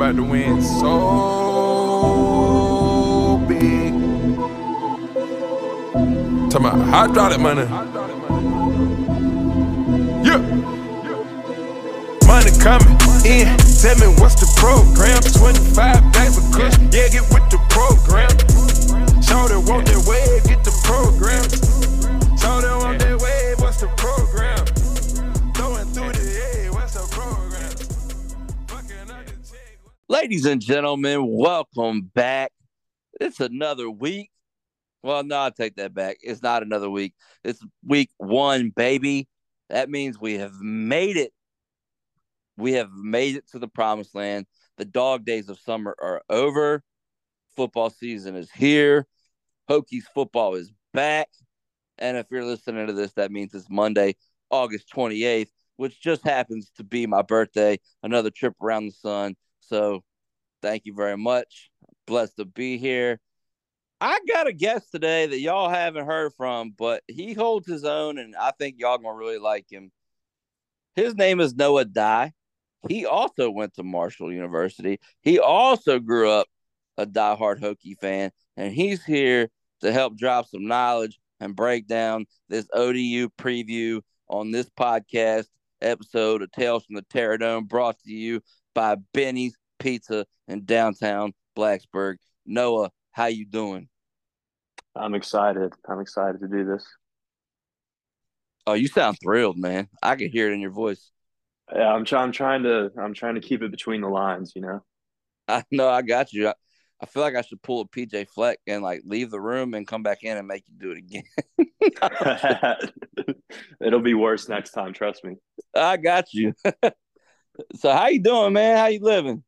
about to win so big. Talking about hydraulic money. Yeah. Money coming in. Tell me what's the program? 25 bags of kush. Yeah, get with the program. Show them want that wave, get the program. Ladies and gentlemen, welcome back. It's another week. Well, no, I take that back. It's not another week. It's week one, baby. That means we have made it. We have made it to the promised land. The dog days of summer are over. Football season is here. Hokies football is back. And if you're listening to this, that means it's Monday, August 28th, which just happens to be my birthday. Another trip around the sun. So thank you very much. Blessed to be here. I got a guest today that y'all haven't heard from, but he holds his own, and I think y'all gonna really like him. His name is Noah Dye. He also went to Marshall University. He also grew up a diehard Hokie fan, and he's here to help drop some knowledge and break down this ODU preview on this podcast episode of Tales from the Terror Dome, brought to you by Benny's Pizza in downtown Blacksburg. Noah, how you doing? I'm excited. I'm excited to do this. Oh, you sound thrilled, man. I can hear it in your voice. Yeah, I'm trying. I'm trying to. I'm trying to keep it between the lines. You know. I know I got you. I, I feel like I should pull a PJ Fleck and like leave the room and come back in and make you do it again. It'll be worse next time. Trust me. I got you. so how you doing, man? How you living?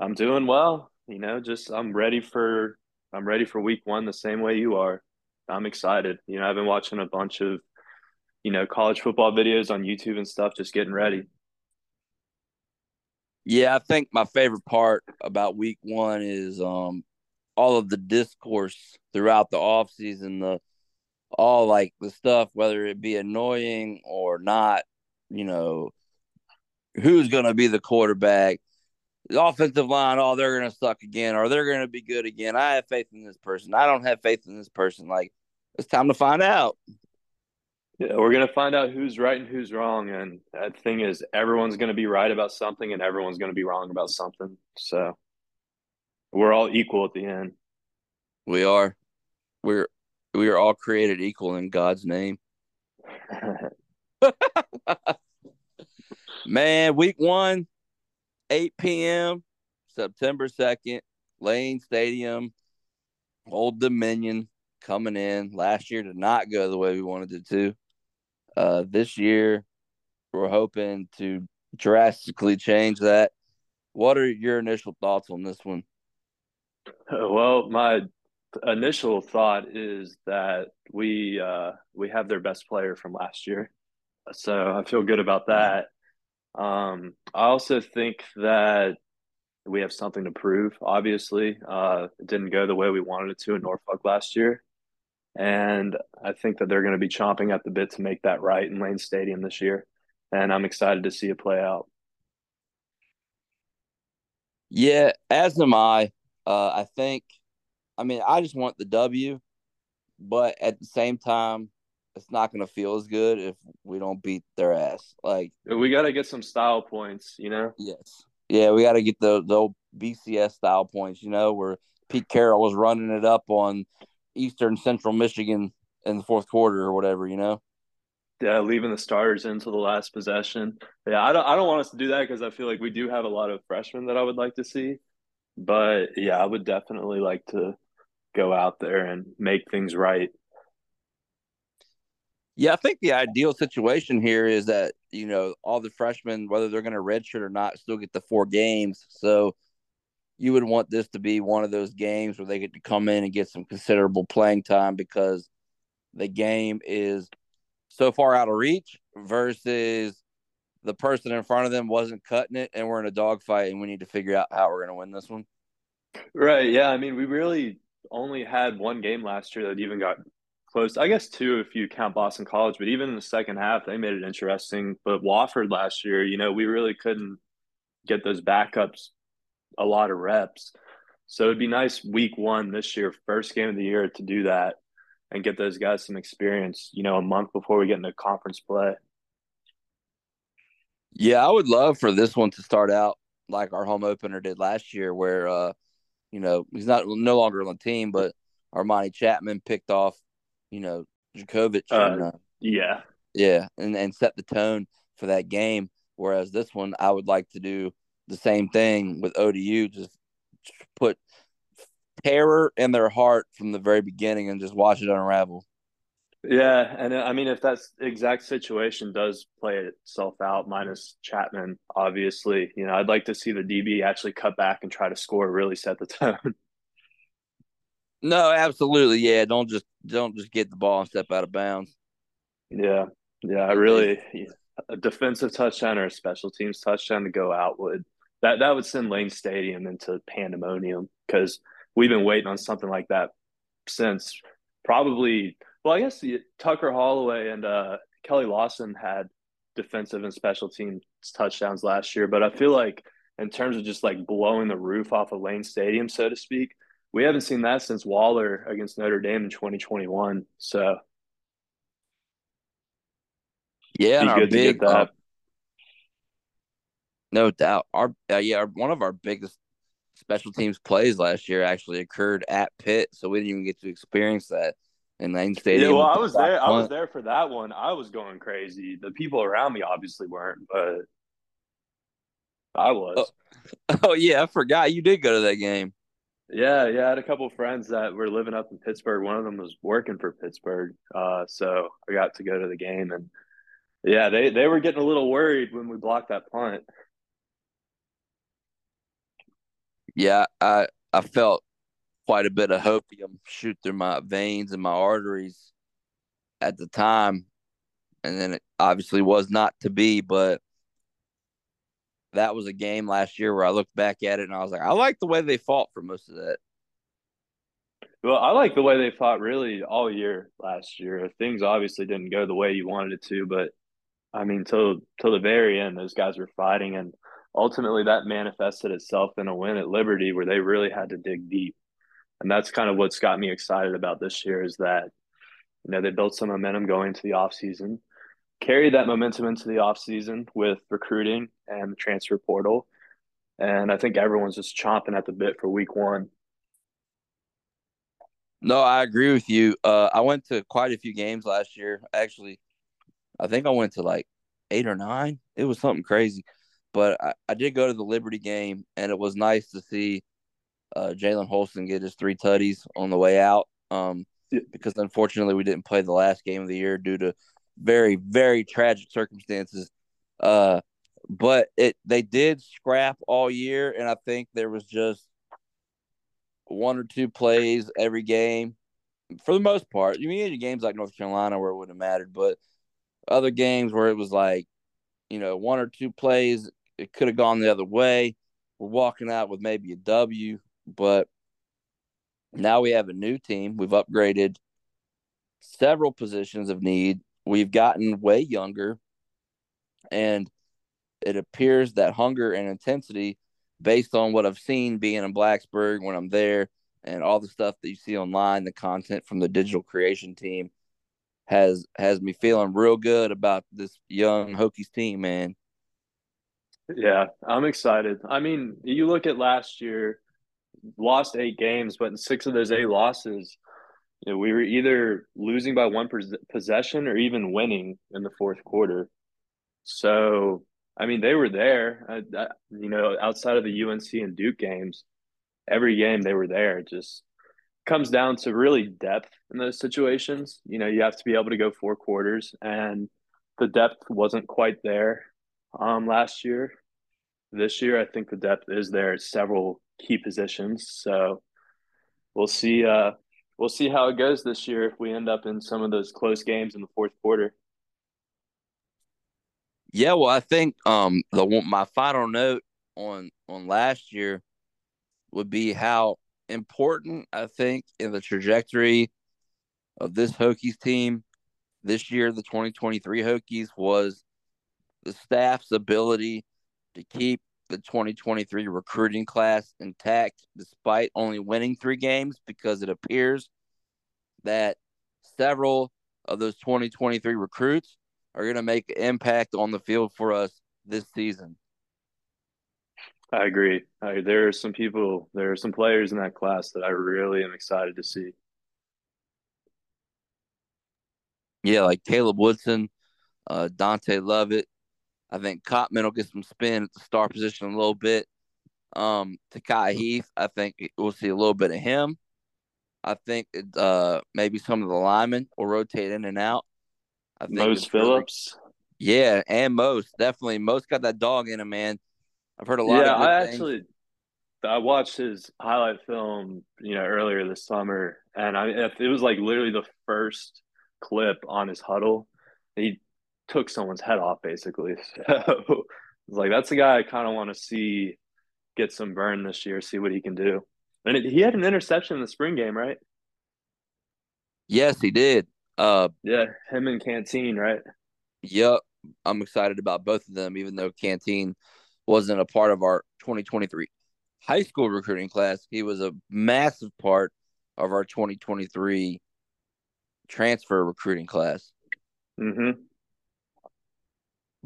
I'm doing well. You know, just I'm ready for. I'm ready for week one the same way you are. I'm excited. You know, I've been watching a bunch of, you know, college football videos on YouTube and stuff, just getting ready. Yeah, I think my favorite part about week one is um all of the discourse throughout the off season, the all like the stuff, whether it be annoying or not, you know, who's gonna be the quarterback, the offensive line, oh, they're gonna suck again, or they're gonna be good again. I have faith in this person. I don't have faith in this person. Like it's time to find out. Yeah, we're gonna find out who's right and who's wrong. And that thing is, everyone's gonna be right about something, and everyone's gonna be wrong about something. So we're all equal at the end. We are. We're we are all created equal in God's name. Man, week one, 8 p.m., September 2nd, Lane Stadium, Old Dominion coming in. Last year did not go the way we wanted it to. Uh, this year, we're hoping to drastically change that. What are your initial thoughts on this one? Well, my initial thought is that we uh, we have their best player from last year, so I feel good about that. Um, I also think that we have something to prove. Obviously, uh, it didn't go the way we wanted it to in Norfolk last year, and I think that they're going to be chomping at the bit to make that right in Lane Stadium this year, and I'm excited to see it play out. Yeah, as am I. Uh, I think, I mean, I just want the W, but at the same time, it's not going to feel as good if we don't beat their ass. Like, We got to get some style points, you know. yes, yeah, we got to get the the old BCS style points. You know, where Pete Carroll was running it up on Eastern Central Michigan in the fourth quarter or whatever. You know. Yeah, leaving the starters into the last possession. Yeah, I don't I don't want us to do that because I feel like we do have a lot of freshmen that I would like to see. But yeah, I would definitely like to go out there and make things right. Yeah, I think the ideal situation here is that you know all the freshmen, whether they're going to redshirt or not, still get the four games. So you would want this to be one of those games where they get to come in and get some considerable playing time because the game is so far out of reach versus the person in front of them wasn't cutting it and we're in a dogfight and we need to figure out how we're going to win this one. Right. Yeah. I mean, we really only had one game last year that even got close. I guess two if you count Boston College, but even in the second half, they made it interesting. But Wofford last year, you know, we really couldn't get those backups a lot of reps. So it'd be nice week one this year, first game of the year, to do that and get those guys some experience, you know, a month before we get into conference play. Yeah, I would love for this one to start out like our home opener did last year, where uh, you know, he's not no longer on the team, but Armani Chapman picked off, you know, Jurkovec. Uh, and, uh, yeah. Yeah. And, and set the tone for that game. Whereas this one, I would like to do the same thing with ODU, just put terror in their heart from the very beginning and just watch it unravel. Yeah, and I mean, if that exact situation does play itself out, minus Chapman, obviously, you know, I'd like to see the DB actually cut back and try to score, really set the tone. No, absolutely, yeah. Don't just don't just get the ball and step out of bounds. Yeah, yeah. I really a defensive touchdown or a special teams touchdown to go out would that that would send Lane Stadium into pandemonium because we've been waiting on something like that since probably well, I guess Tucker Holloway and uh, Keli Lawson had defensive and special teams touchdowns last year, but I feel like in terms of just like blowing the roof off of Lane Stadium, so to speak, we haven't seen that since Waller against Notre Dame in 2021. So, yeah, our big, uh, no doubt, our uh, yeah, our, one of our biggest special teams plays last year actually occurred at Pitt, so we didn't even get to experience that in Lane Stadium. Yeah, well, I was there. I was there for that one. I was going crazy. The people around me obviously weren't, but I was. Oh, oh yeah, I forgot you did go to that game. Yeah, yeah. I had a couple friends that were living up in Pittsburgh. One of them was working for Pittsburgh, uh, so I got to go to the game, and yeah, they they were getting a little worried when we blocked that punt. Yeah, I I felt quite a bit of hopium shoot through my veins and my arteries at the time. And then it obviously was not to be, but that was a game last year where I looked back at it and I was like, I like the way they fought for most of that. Well, I like the way they fought really all year last year. Things obviously didn't go the way you wanted it to, but I mean, till till the very end, those guys were fighting, and ultimately that manifested itself in a win at Liberty, where they really had to dig deep and that's kind of what's got me excited about this year is that you know they built some momentum going into the offseason carried that momentum into the offseason with recruiting and the transfer portal. And i think everyone's just chomping at the bit for week one. No i agree with you. Uh, i went to quite a few games last year. Actually i think i went to like eight or nine. It was something crazy. But I, I did go to the liberty game and it was nice to see uh, Jalen Holston get his three tutties on the way out. Um, because unfortunately we didn't play the last game of the year due to very very tragic circumstances. Uh, but it they did scrap all year, and I think there was just one or two plays every game for the most part. You mean games like North Carolina where it wouldn't have mattered, but other games where it was like, you know, one or two plays, it could have gone the other way. We're walking out with maybe a W but now we have a new team. We've upgraded several positions of need. We've gotten way younger, and it appears that hunger and intensity, based on what I've seen being in Blacksburg when I'm there, and all the stuff that you see online, the content from the digital creation team, has has me feeling real good about this young Hokies team, man. Yeah, I'm excited. I mean, you look at last year lost eight games, but in six of those eight losses, we were either losing by one possession or even winning in the fourth quarter. So, I mean, they were there. I, I, you know, outside of the UNC and Duke games, every game they were there. It just comes down to really depth in those situations. You know, you have to be able to go four quarters, and the depth wasn't quite there um, last year. This year, I think the depth is there. Several key positions. So we'll see. Uh, we'll see how it goes this year if we end up in some of those close games in the fourth quarter. Yeah, well, I think um the my final note on on last year would be how important I think in the trajectory of this Hokies team this year, the 2023 Hokies was the staff's ability to keep the 2023 recruiting class intact despite only winning three games because it appears that several of those 2023 recruits are going to make an impact on the field for us this season. I agree. I, there are some people, there are some players in that class that I really am excited to see. Yeah, like Caleb Woodson, uh, Dante Lovett. I think Cotman will get some spin at the star position a little bit. Um, Takai Heath, I think we'll see a little bit of him. I think uh, maybe some of the linemen will rotate in and out. I think Mose Phillips. Really, yeah, and most definitely. Mose got that dog in him, man. I've heard a lot. Yeah, I things. actually, I watched his highlight film, you know, earlier this summer, and I it was like literally the first clip on his Hudl. He took someone's head off, basically. So it's like that's the guy I kind of want to see get some burn this year, see what he can do. And it, he had an interception in the spring game, right? Yes, he did. Uh, yeah, him and Canteen, right? Yep. I'm excited about both of them, even though Canteen wasn't a part of our 2023 high school recruiting class. He was a massive part of our 2023 transfer recruiting class. Mm-hmm.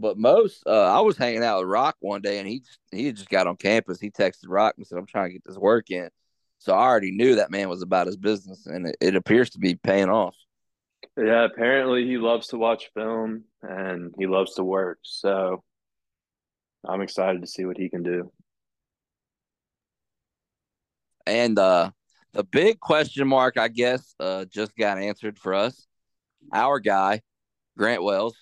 But Mose, uh, I was hanging out with Rock one day, and he he just got on campus. He texted Rock and said, "I'm trying to get this work in." So I already knew that man was about his business, and it, it appears to be paying off. Yeah, apparently he loves to watch film and he loves to work. So I'm excited to see what he can do. And uh the big question mark, I guess, uh, just got answered for us. Our guy, Grant Wells,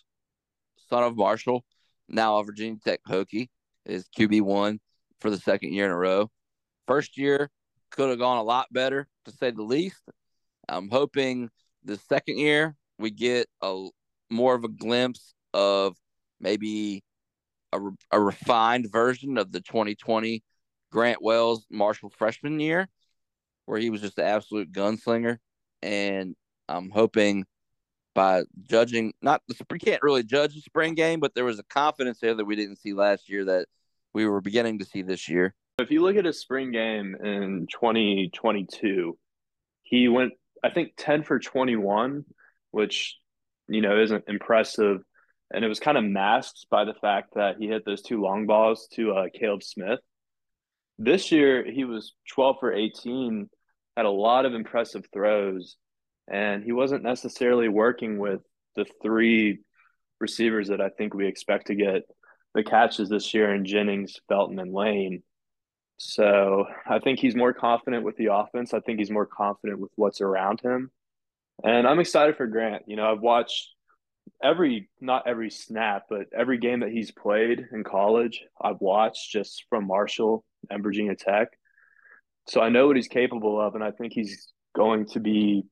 son of Marshall, now a Virginia Tech Hokie, is QB one for the second year in a row. First year could have gone a lot better, to say the least. I'm hoping the second year we get a more of a glimpse of maybe a, a refined version of the 2020 Grant Wells Marshall freshman year, where he was just an absolute gunslinger. And I'm hoping by judging, not the we can't really judge the spring game, but there was a confidence there that we didn't see last year that we were beginning to see this year. If you look at his spring game in 2022, he went, I think, 10 for 21, which, you know, isn't impressive. And it was kind of masked by the fact that he hit those two long balls to uh, Caleb Smith. This year, he was 12 for 18, had a lot of impressive throws, and he wasn't necessarily working with the three receivers that I think we expect to get the catches this year in Jennings, Felton, and Lane. So I think he's more confident with the offense. I think he's more confident with what's around him. And I'm excited for Grant. You know, I've watched every, not every snap, but every game that he's played in college, I've watched just from Marshall and Virginia Tech. So I know what he's capable of. And I think he's going to be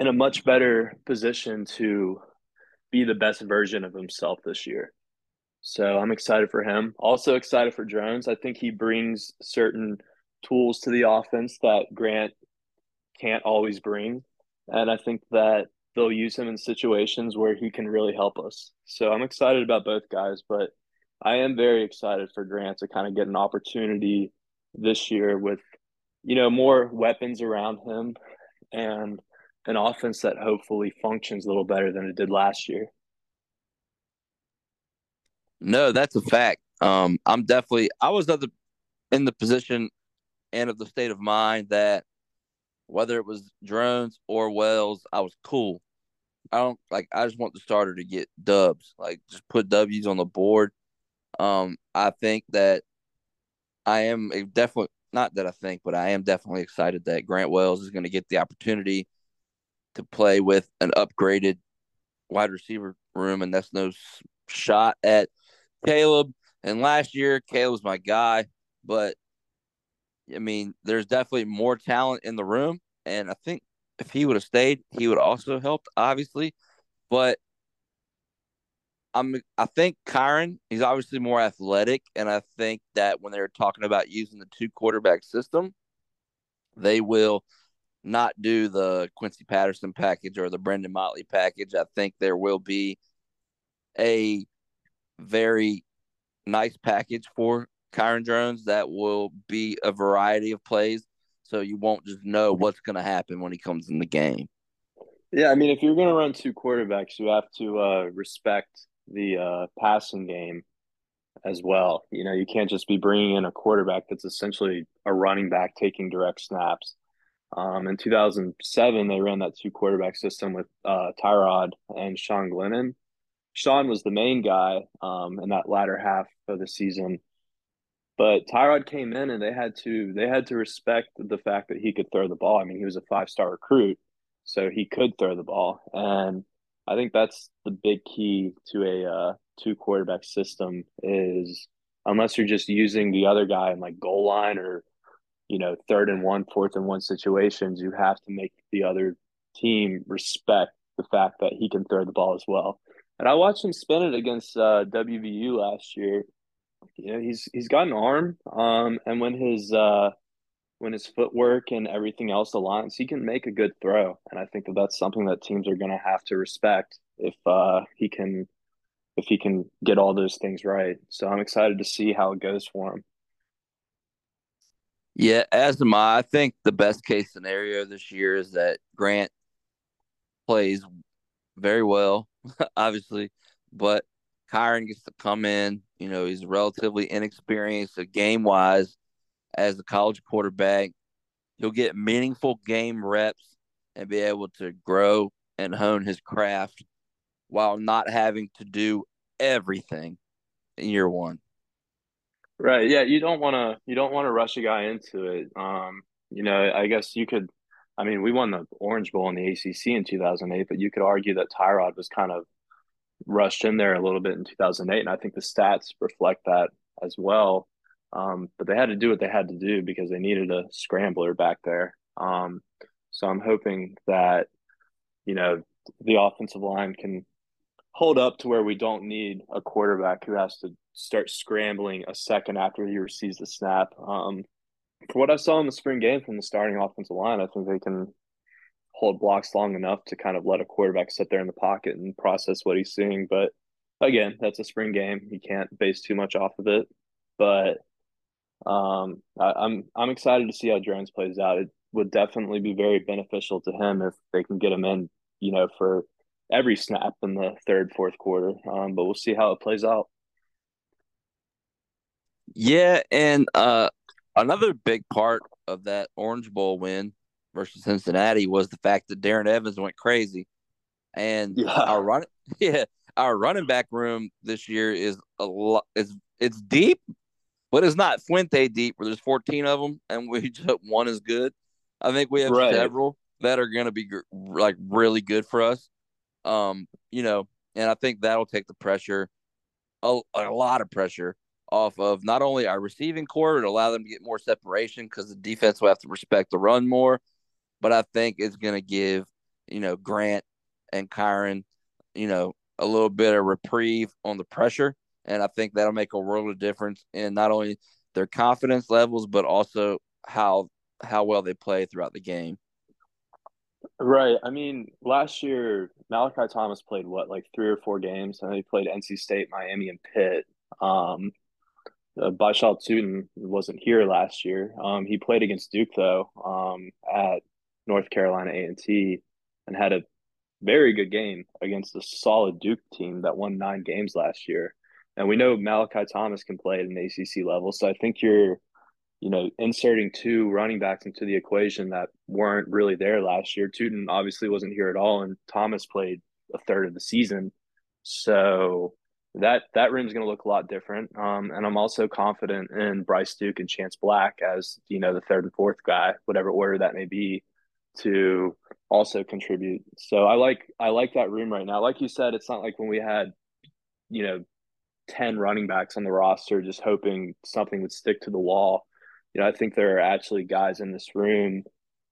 in a much better position to be the best version of himself this year. So I'm excited for him. Also excited for Drones. I think he brings certain tools to the offense that Grant can't always bring. And I think that they'll use him in situations where he can really help us. So I'm excited about both guys, but I am very excited for Grant to kind of get an opportunity this year with, you know, more weapons around him and an offense that hopefully functions a little better than it did last year. No, that's a fact. Um, I'm definitely I was the in the position and of the state of mind that whether it was drones or wells, I was cool. I don't like I just want the starter to get dubs. Like just put W's on the board. Um, I think that I am definitely not that I think, but I am definitely excited that Grant Wells is going to get the opportunity to play with an upgraded wide receiver room, and that's no shot at Caleb. And last year, Caleb was my guy, but I mean, there's definitely more talent in the room, and I think if he would have stayed, he would also helped, obviously. But I'm, I think Kyron, he's obviously more athletic, and I think that when they're talking about using the two quarterback system, they will not do the Quincy Patterson package or the Brendan Motley package. I think there will be a very nice package for Kyron Drones that will be a variety of plays, so you won't just know what's going to happen when he comes in the game. Yeah, I mean, if you're going to run two quarterbacks, you have to uh, respect the uh, passing game as well. You know, you can't just be bringing in a quarterback that's essentially a running back taking direct snaps. Um, in 2007, they ran that two quarterback system with uh, Tyrod and Sean Glennon. Sean was the main guy um, in that latter half of the season, but Tyrod came in and they had to they had to respect the fact that he could throw the ball. I mean, he was a five star recruit, so he could throw the ball, and I think that's the big key to a uh, two quarterback system is unless you're just using the other guy in like goal line or you know, third and one, fourth and one situations, you have to make the other team respect the fact that he can throw the ball as well. And I watched him spin it against uh, WVU last year. You know, he's he's got an arm, um, and when his uh, when his footwork and everything else aligns, he can make a good throw. And I think that that's something that teams are going to have to respect if uh, he can if he can get all those things right. So I'm excited to see how it goes for him. Yeah, as am I. I think the best case scenario this year is that Grant plays very well, obviously, but Kyron gets to come in. You know, he's relatively inexperienced game wise as a college quarterback. He'll get meaningful game reps and be able to grow and hone his craft while not having to do everything in year one. Right. Yeah. You don't want to. You don't want to rush a guy into it. Um. You know. I guess you could. I mean, we won the Orange Bowl in the ACC in 2008, but you could argue that Tyrod was kind of rushed in there a little bit in 2008, and I think the stats reflect that as well. Um, but they had to do what they had to do because they needed a scrambler back there. Um, so I'm hoping that you know the offensive line can hold up to where we don't need a quarterback who has to start scrambling a second after he receives the snap. Um, for what I saw in the spring game from the starting offensive line, I think they can hold blocks long enough to kind of let a quarterback sit there in the pocket and process what he's seeing. But again, that's a spring game. You can't base too much off of it. But um, I, I'm I'm excited to see how Drones plays out. It would definitely be very beneficial to him if they can get him in, you know, for every snap in the third, fourth quarter. Um, but we'll see how it plays out. Yeah, and uh, another big part of that Orange Bowl win versus Cincinnati was the fact that Darren Evans went crazy, and yeah. our run, yeah, our running back room this year is a lot. It's it's deep, but it's not Fuente deep where there's 14 of them, and we just one is good. I think we have right. several that are going to be like really good for us. Um, you know, and I think that'll take the pressure, a, a lot of pressure off of not only our receiving core, but allow them to get more separation because the defense will have to respect the run more. But I think it's going to give, you know, Grant and Kyron, you know, a little bit of reprieve on the pressure. And I think that'll make a world of difference in not only their confidence levels, but also how how well they play throughout the game. Right. I mean, last year Malachi Thomas played what, like three or four games, and he played NC State, Miami, and Pitt. Um, uh, Bhayshul Tuten wasn't here last year. Um, he played against Duke though um, at North Carolina A and T, and had a very good game against a solid Duke team that won nine games last year. And we know Malachi Thomas can play at an ACC level, so I think you're, you know, inserting two running backs into the equation that weren't really there last year. Tuten obviously wasn't here at all, and Thomas played a third of the season. So that that room's going to look a lot different. Um, and I'm also confident in Bryce Duke and Chance Black as you know the third and fourth guy, whatever order that may be, to also contribute. So I like I like that room right now. Like you said, it's not like when we had, you know, ten running backs on the roster just hoping something would stick to the wall. You know, I think there are actually guys in this room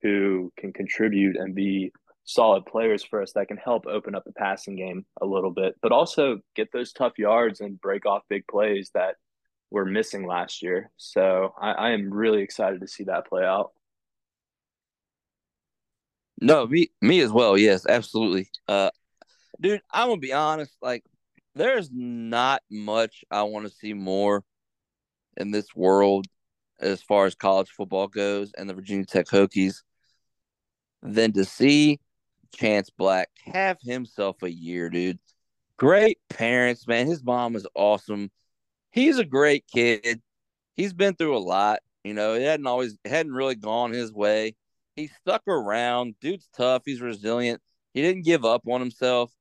who can contribute and be solid players for us that can help open up the passing game a little bit, but also get those tough yards and break off big plays that were missing last year. So I, I am really excited to see that play out. No, me me as well. Yes, absolutely. Uh, dude, I'm gonna be honest. Like, there's not much I want to see more in this world as far as college football goes and the Virginia Tech Hokies than to see Chance Black have himself a year, dude. Great parents, man. His mom is awesome. He's a great kid. He's been through a lot. You know, it hadn't always hadn't really gone his way. He stuck around. Dude's tough. He's resilient. He didn't give up on himself.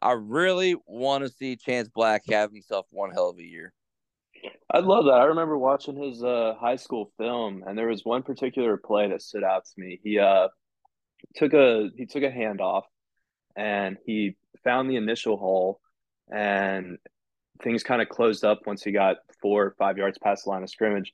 I really want to see Chance Black have himself one hell of a year. I'd love that. I remember watching his uh, high school film, and there was one particular play that stood out to me. He uh, took a he took a handoff, and he found the initial hole, and things kind of closed up once he got four or five yards past the line of scrimmage.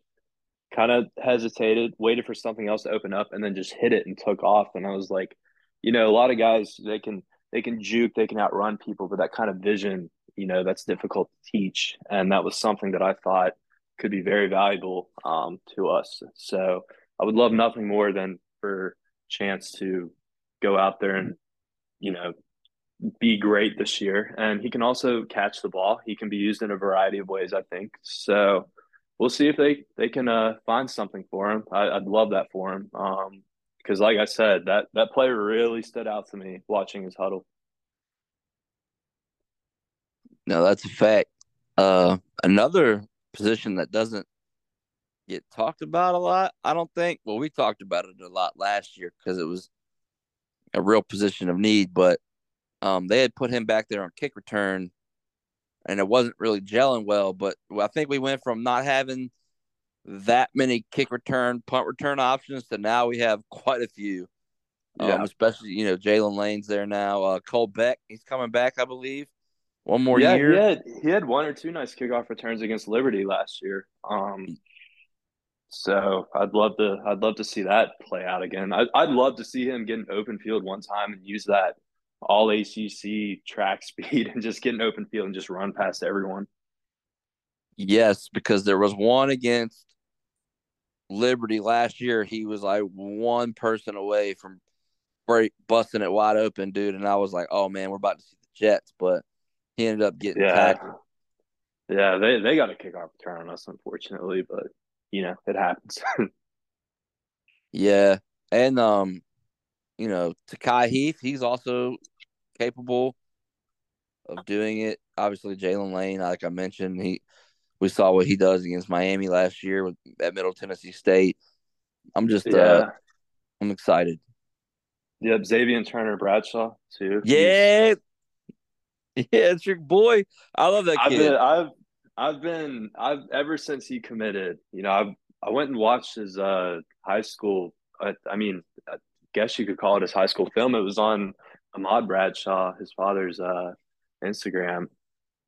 Kind of hesitated, waited for something else to open up, and then just hit it and took off. And I was like, you know, a lot of guys they can they can juke, they can outrun people, but that kind of vision, you know, that's difficult to teach. And that was something that I thought could be very valuable um, to us. So I would love nothing more than for Chance to go out there and, you know, be great this year. And he can also catch the ball. He can be used in a variety of ways, I think. So we'll see if they, they can uh, find something for him. I, would love that for him. Um, because like I said, that that play really stood out to me watching his Hudl. No, that's a fact. Uh, another position that doesn't get talked about a lot, I don't think. Well, we talked about it a lot last year because it was a real position of need, but um, they had put him back there on kick return, and it wasn't really gelling well. But I think we went from not having that many kick return, punt return options to now we have quite a few. Yeah. Um, especially you know Jaylin Lane's there now. Uh, Cole Beck, he's coming back, I believe. One more yeah, year. He had he had one or two nice kickoff returns against Liberty last year. Um, so I'd love to I'd love to see that play out again. I, I'd love to see him get an open field one time and use that all ACC track speed and just get an open field and just run past everyone. Yes, because there was one against Liberty last year, he was like one person away from break busting it wide open, dude. And I was like, oh man, we're about to see the Jets, but he ended up getting yeah. tackled. Yeah, they they got a kickoff return on us, unfortunately, but you know it happens. yeah, and um, you know, Takai Heath, he's also capable of doing it. Obviously, Jaylin Lane, like I mentioned, he we saw what he does against Miami last year with at Middle Tennessee State. I'm just uh, yeah. uh I'm excited. Yep, Xavier Turner Bradshaw too. Yeah. Yeah, it's your boy. I love that I've kid. Been, I've I've been I've ever since he committed, you know, I've I went and watched his uh high school I, I mean, I guess you could call it his high school film. It was on Ahmad Bradshaw, his father's uh Instagram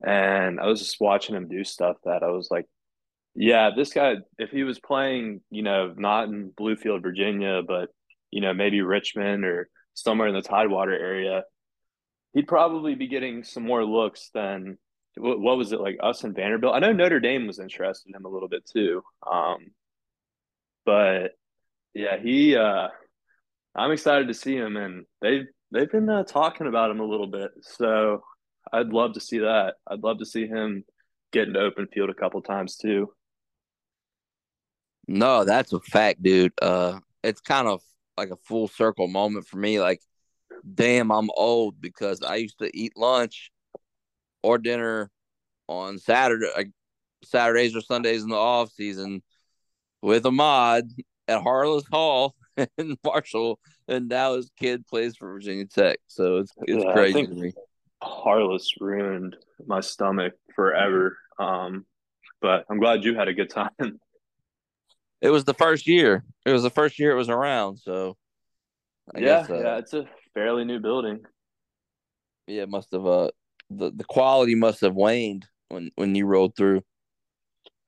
and I was just watching him do stuff that I was like, yeah, this guy, if he was playing, you know, not in Bluefield, Virginia, but, you know, maybe Richmond or somewhere in the Tidewater area, he'd probably be getting some more looks than what, what was it like us and Vanderbilt? I know Notre Dame was interested in him a little bit too. Um, but yeah, he, uh, I'm excited to see him and they've, they've been uh, talking about him a little bit. So I'd love to see that. I'd love to see him get into open field a couple times too. No, that's a fact, dude. Uh, it's kind of like a full circle moment for me. Like, damn, I'm old because I used to eat lunch or dinner on Saturday, like Saturdays or Sundays in the off season with Ahmad at Harless Hall in Marshall, and now his kid plays for Virginia Tech. So it's it's yeah, crazy think, to me. Harless ruined my stomach forever. Um, but I'm glad you had a good time. It was the first year. It was the first year it was around. So, I yeah, guess, uh, yeah, it's a fairly new building. Yeah, it must have. Uh, the the quality must have waned when when you rolled through.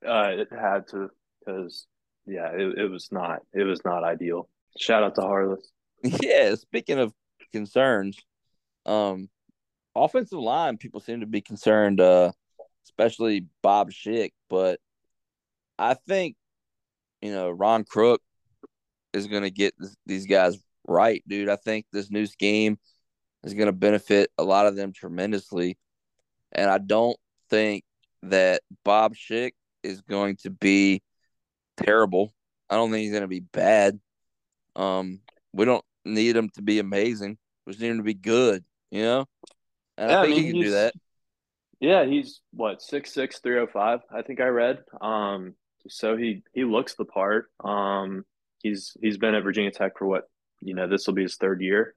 Uh, it had to because yeah, it, it was not it was not ideal. Shout out to Harless. Yeah, speaking of concerns, um, offensive line, people seem to be concerned, uh, especially Bob Schick. But I think, you know, Ron Crook is going to get this, these guys right, dude. I think this new scheme is going to benefit a lot of them tremendously. And I don't think that Bob Schick is going to be terrible. I don't think he's going to be bad. Um, we don't need him to be amazing. We just need him to be good, you know. And yeah, I think I mean, he can do that. Yeah, he's what six six three oh five. I think I read. Um, so he he looks the part. Um, he's he's been at Virginia Tech for what you know. This will be his third year.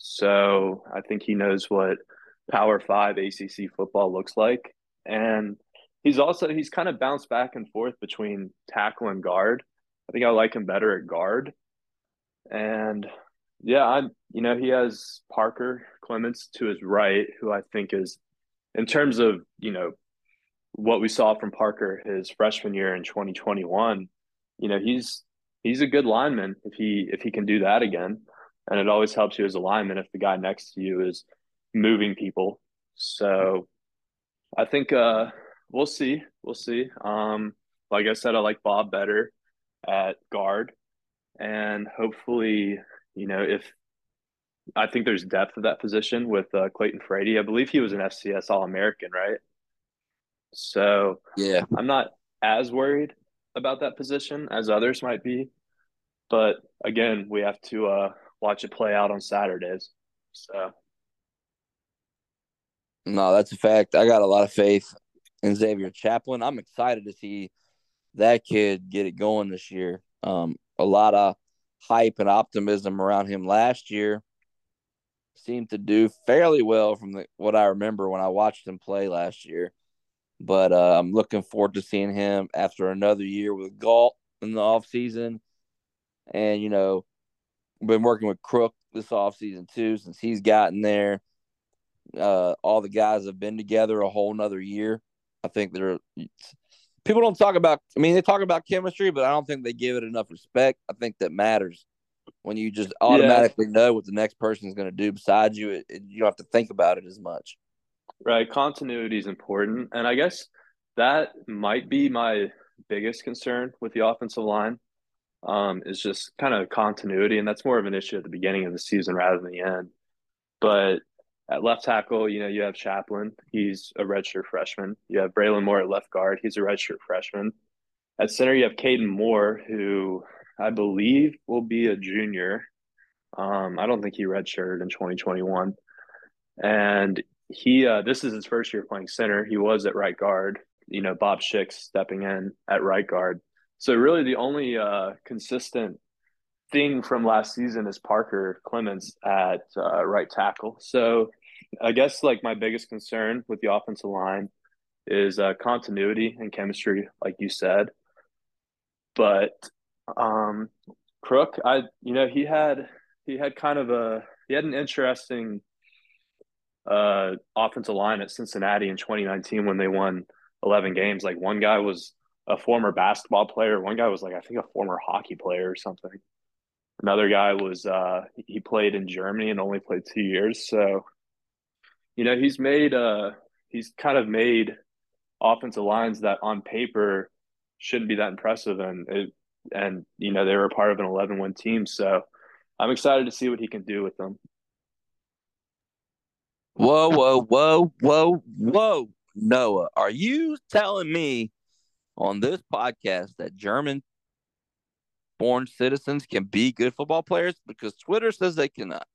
So I think he knows what Power Five ACC football looks like, and he's also he's kind of bounced back and forth between tackle and guard. I think I like him better at guard, and yeah, I'm you know he has Parker Clements to his right, who I think is in terms of you know what we saw from Parker his freshman year in 2021. You know he's he's a good lineman if he if he can do that again, and it always helps you as a lineman if the guy next to you is moving people. So I think uh, we'll see. We'll see. Um, like I said, I like Bob better at guard, and hopefully, you know, if I think there's depth of that position with uh, Clayton Frady. I believe he was an FCS All American, right? So yeah, I'm not as worried about that position as others might be, but again, we have to uh, watch it play out on Saturdays. So no, that's a fact. I got a lot of faith in Xavier Chaplin. I'm excited to see that kid get it going this year. Um, a lot of hype and optimism around him last year. Seemed to do fairly well from the, what I remember when I watched him play last year. But uh, I'm looking forward to seeing him after another year with Galt in the offseason. And, you know, been working with Crook this offseason too, since he's gotten there. Uh, all the guys have been together a whole nother year. I think they're people don't talk about. I mean, they talk about chemistry, but I don't think they give it enough respect. I think that matters when you just automatically yeah. know what the next person is going to do beside you. It, it, you don't have to think about it as much. Right, continuity is important, and I guess that might be my biggest concern with the offensive line. Um, is just kind of continuity, and that's more of an issue at the beginning of the season rather than the end. But at left tackle, you know, you have Chaplin. He's a redshirt freshman. You have Braelin Moore at left guard. He's a redshirt freshman. At center, you have Kaden Moore, who I believe will be a junior. Um, I don't think he redshirted in 2021. And he, uh, this is his first year playing center. He was at right guard. You know, Bob Schick stepping in at right guard. So really, the only uh, consistent thing from last season is Parker Clements at uh, right tackle. So I guess like my biggest concern with the offensive line is uh, continuity and chemistry, like you said. But um, Crook, I you know he had he had kind of a he had an interesting uh, offensive line at Cincinnati in 2019 when they won 11 games. Like one guy was a former basketball player, one guy was like I think a former hockey player or something. Another guy was uh, he played in Germany and only played two years. So, you know, he's made uh he's kind of made offensive lines that on paper shouldn't be that impressive, and it, and you know they were part of an 11 win team. So, I'm excited to see what he can do with them. Whoa, whoa, whoa, whoa, whoa, Noah, are you telling me on this podcast that German born citizens can be good football players because Twitter says they cannot.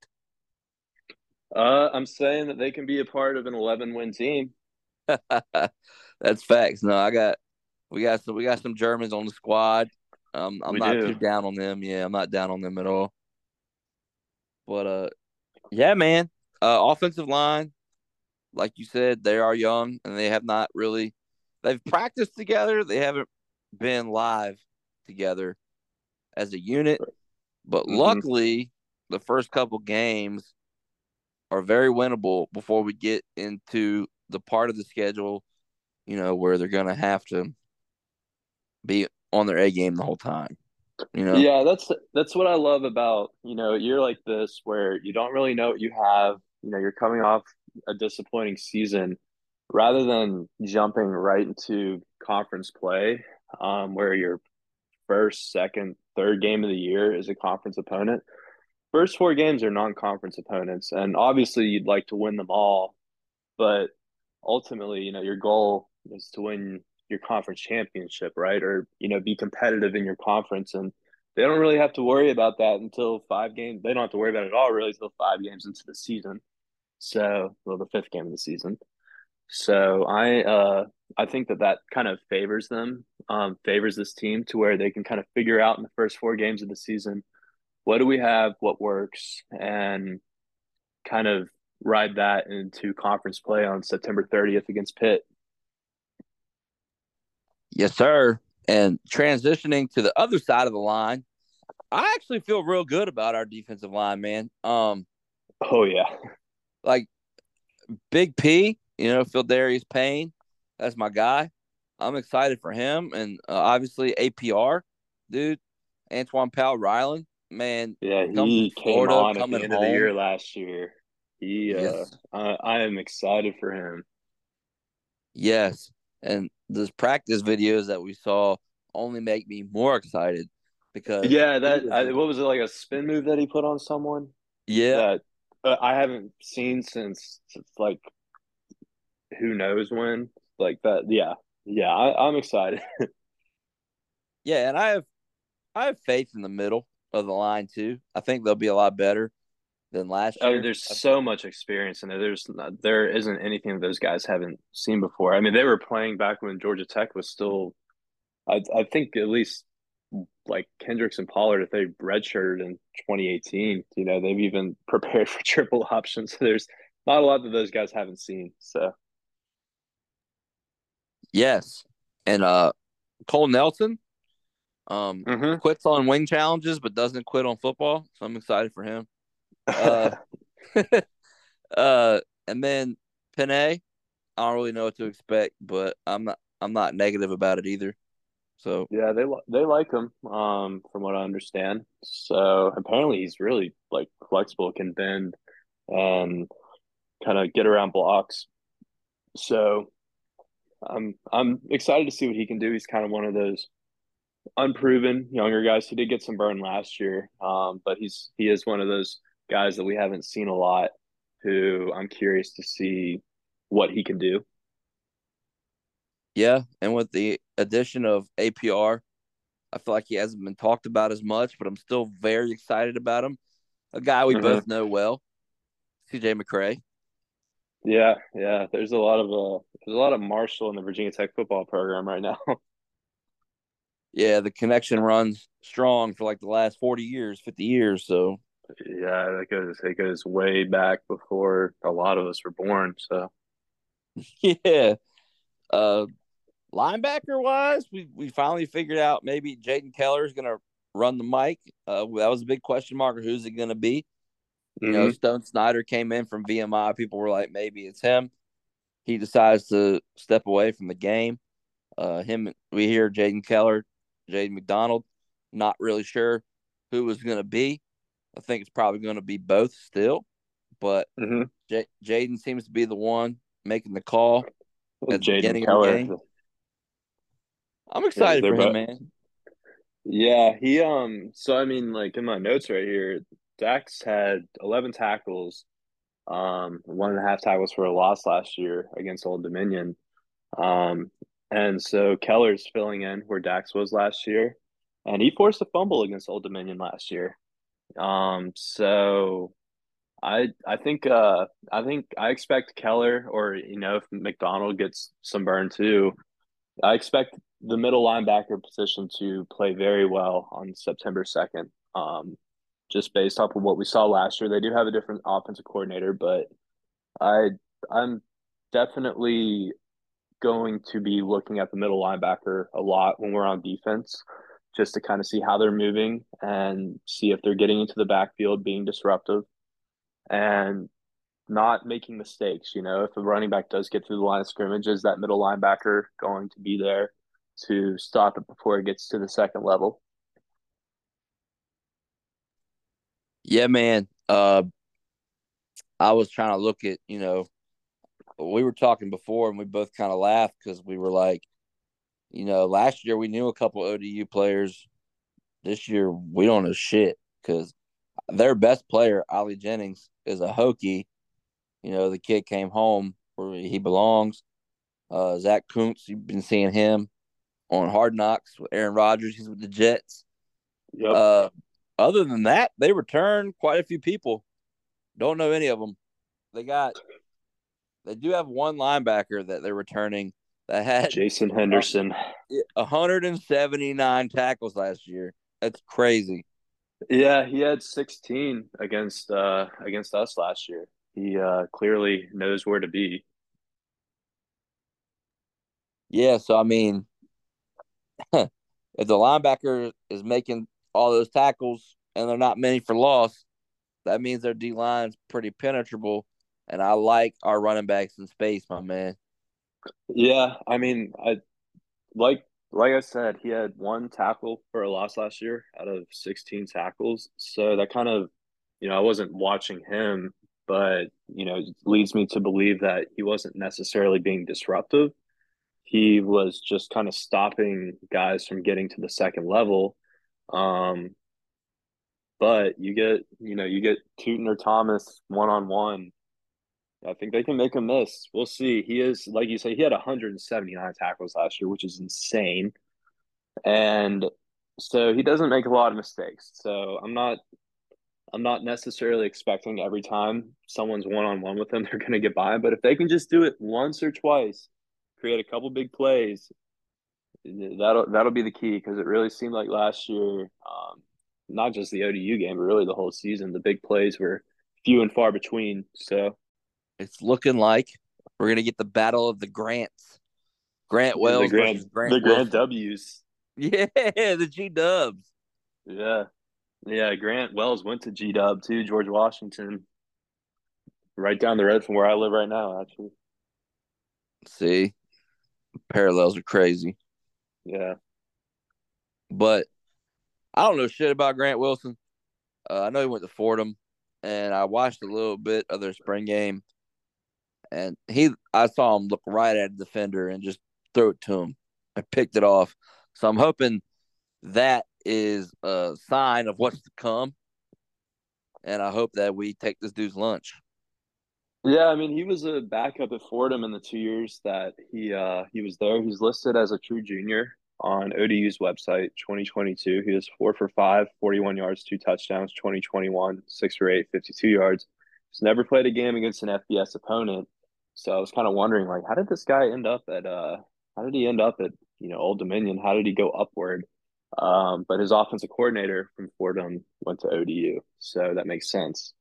Uh, I'm saying that they can be a part of an 11 win team. That's facts. No, I got we got some we got some Germans on the squad. Um, I'm we not do. too down on them. Yeah, I'm not down on them at all. But uh, yeah, man. Uh, offensive line, like you said, they are young and they have not really. They've practiced together. They haven't been live together as a unit. But mm-hmm. luckily, the first couple games are very winnable before we get into the part of the schedule, you know, where they're going to have to be on their A game the whole time. You know? Yeah, that's that's what I love about you know you're like this where you don't really know what you have. You know, you're coming off a disappointing season, rather than jumping right into conference play, um, where you're first, second, third game of the year is a conference opponent. First four games are non-conference opponents, and obviously you'd like to win them all, but ultimately, you know, your goal is to win your conference championship, right? Or you know, be competitive in your conference, and they don't really have to worry about that until five games. They don't have to worry about it at all really until five games into the season. So, well, the fifth game of the season. So I uh I think that that kind of favors them, um, favors this team to where they can kind of figure out in the first four games of the season what do we have, what works, and kind of ride that into conference play on September 30th against Pitt. Yes, sir. And transitioning to the other side of the line, I actually feel real good about our defensive line, man. Um, oh yeah, like Big P, you know, Phildarius Payne, that's my guy. I'm excited for him, and uh, obviously APR, dude, Antwaun Powell Ryland, man. Yeah, he came Florida, on at the end home. of the year last year. He, uh, yes. I, I am excited for him. Yes, and those practice videos that we saw only make me more excited because yeah, that I, what was it like a spin move that he put on someone? Yeah, that uh, I haven't seen since, since like who knows when like that. Yeah, yeah, I, I'm excited. yeah, and I have I have faith in the middle of the line too. I think they'll be a lot better than last oh, year. Oh, there's so much experience in there. There's not, there isn't anything those guys haven't seen before. I mean, they were playing back when Georgia Tech was still. I I think at least like Kendricks and Pollard, if they redshirted in 2018, you know, they've even prepared for triple options. So there's not a lot that those guys haven't seen. So yes, and uh, Cole Nelson, um, mm-hmm. quits on wing challenges but doesn't quit on football. So I'm excited for him. Uh, uh, and then Pene, I don't really know what to expect, but I'm not I'm not negative about it either. So yeah, they they like him, um, from what I understand. So apparently he's really like flexible, can bend, and kind of get around blocks. So I'm I'm excited to see what he can do. He's kind of one of those unproven younger guys. He did get some burn last year, um, but he's he is one of those guys that we haven't seen a lot. Who I'm curious to see what he can do. Yeah, and with the addition of APR, I feel like he hasn't been talked about as much, but I'm still very excited about him. A guy we mm-hmm. both know well, CJ McCray. Yeah, yeah. There's a lot of uh, there's a lot of Marshall in the Virginia Tech football program right now. yeah, the connection runs strong for like the last 40 years, 50 years. So, yeah, that goes, it goes way back before a lot of us were born. So, yeah. Uh, linebacker wise, we, we finally figured out maybe Jaden Keller is going to run the mic. Uh, that was a big question mark. Who's it going to be? Mm-hmm. You know, mm-hmm. Stone Snyder came in from VMI. People were like, maybe it's him. He decides to step away from the game. Uh, him, we hear Jaden Keller Jaden McDonald. Not really sure who was going to be. I think it's probably going to be both still, but mm-hmm. J- Jaden seems to be the one making the call at the beginning Keller. of the game. I'm excited yeah, for him, man. Yeah, he um. So I mean, like in my notes right here, Dax had 11 tackles, um, one and a half tackles for a loss last year against Old Dominion. Um, and so Keller's filling in where Dax was last year, and he forced a fumble against Old Dominion last year. Um, so I I think uh I think I expect Keller or you know if McDonald gets some burn too, I expect the middle linebacker position to play very well on September second. Um, just based off of what we saw last year, they do have a different offensive coordinator, but I I'm definitely going to be looking at the middle linebacker a lot when we're on defense, just to kind of see how they're moving and see if they're getting into the backfield, being disruptive, and not making mistakes. You know, if the running back does get through the line of scrimmage, is that middle linebacker going to be there to stop it before it gets to the second level? Yeah, man. Uh, I was trying to look at, you know, we were talking before and we both kind of laughed because we were like, you know, last year we knew a couple ODU players. This year we don't know shit because their best player, Ali Jennings, is a Hokie. You know, the kid came home where he belongs. Uh, Zach Kuntz, you've been seeing him on Hard Knocks with Aaron Rodgers. He's with the Jets. Yep. Uh, other than that, they returned quite a few people. Don't know any of them. They got, they do have one linebacker that they're returning that had Jason Henderson. 179 tackles last year. That's crazy. Yeah, he had 16 against uh against us last year. He uh clearly knows where to be. Yeah, so I mean, if the linebacker is making all those tackles and they're not many for loss, that means their D line's pretty penetrable. And I like our running backs in space, my man. Yeah, I mean, I like like I said, he had one tackle for a loss last year out of 16 tackles. So that kind of, you know, I wasn't watching him, but, you know, leads me to believe that he wasn't necessarily being disruptive. He was just kind of stopping guys from getting to the second level. Um, but you get, you know, you get Tuten or Thomas one on one. I think they can make a miss. We'll see. He is, like you say, he had 179 tackles last year, which is insane. And so he doesn't make a lot of mistakes. So I'm not I'm not necessarily expecting every time someone's one on one with them they're gonna get by. But if they can just do it once or twice, create a couple big plays, that'll that'll be the key because it really seemed like last year, um, not just the ODU game, but really the whole season, the big plays were few and far between. So it's looking like we're gonna get the battle of the Grants. Grant Wells the Grant, Grant the Grant W's. Yeah, the G Dubs. Yeah, yeah. Grant Wells went to G Dub too. George Washington, right down the road from where I live right now. Actually, see, parallels are crazy. Yeah, but I don't know shit about Grant Wilson. Uh, I know he went to Fordham, and I watched a little bit of their spring game and he I saw him look right at the defender and just throw it to him. I picked it off. So I'm hoping that is a sign of what's to come. And I hope that we take this dude's lunch. Yeah, I mean he was a backup at Fordham in the two years that he uh he was there. He's listed as a true junior on ODU's website 2022. He was four for five, 41 yards, two touchdowns, 2021, six for eight, 52 yards. He's never played a game against an FBS opponent. So I was kind of wondering, like, how did this guy end up at uh how did he end up at you know Old Dominion? How did he go upward? Um, but his offensive coordinator from Fordham went to ODU, so that makes sense.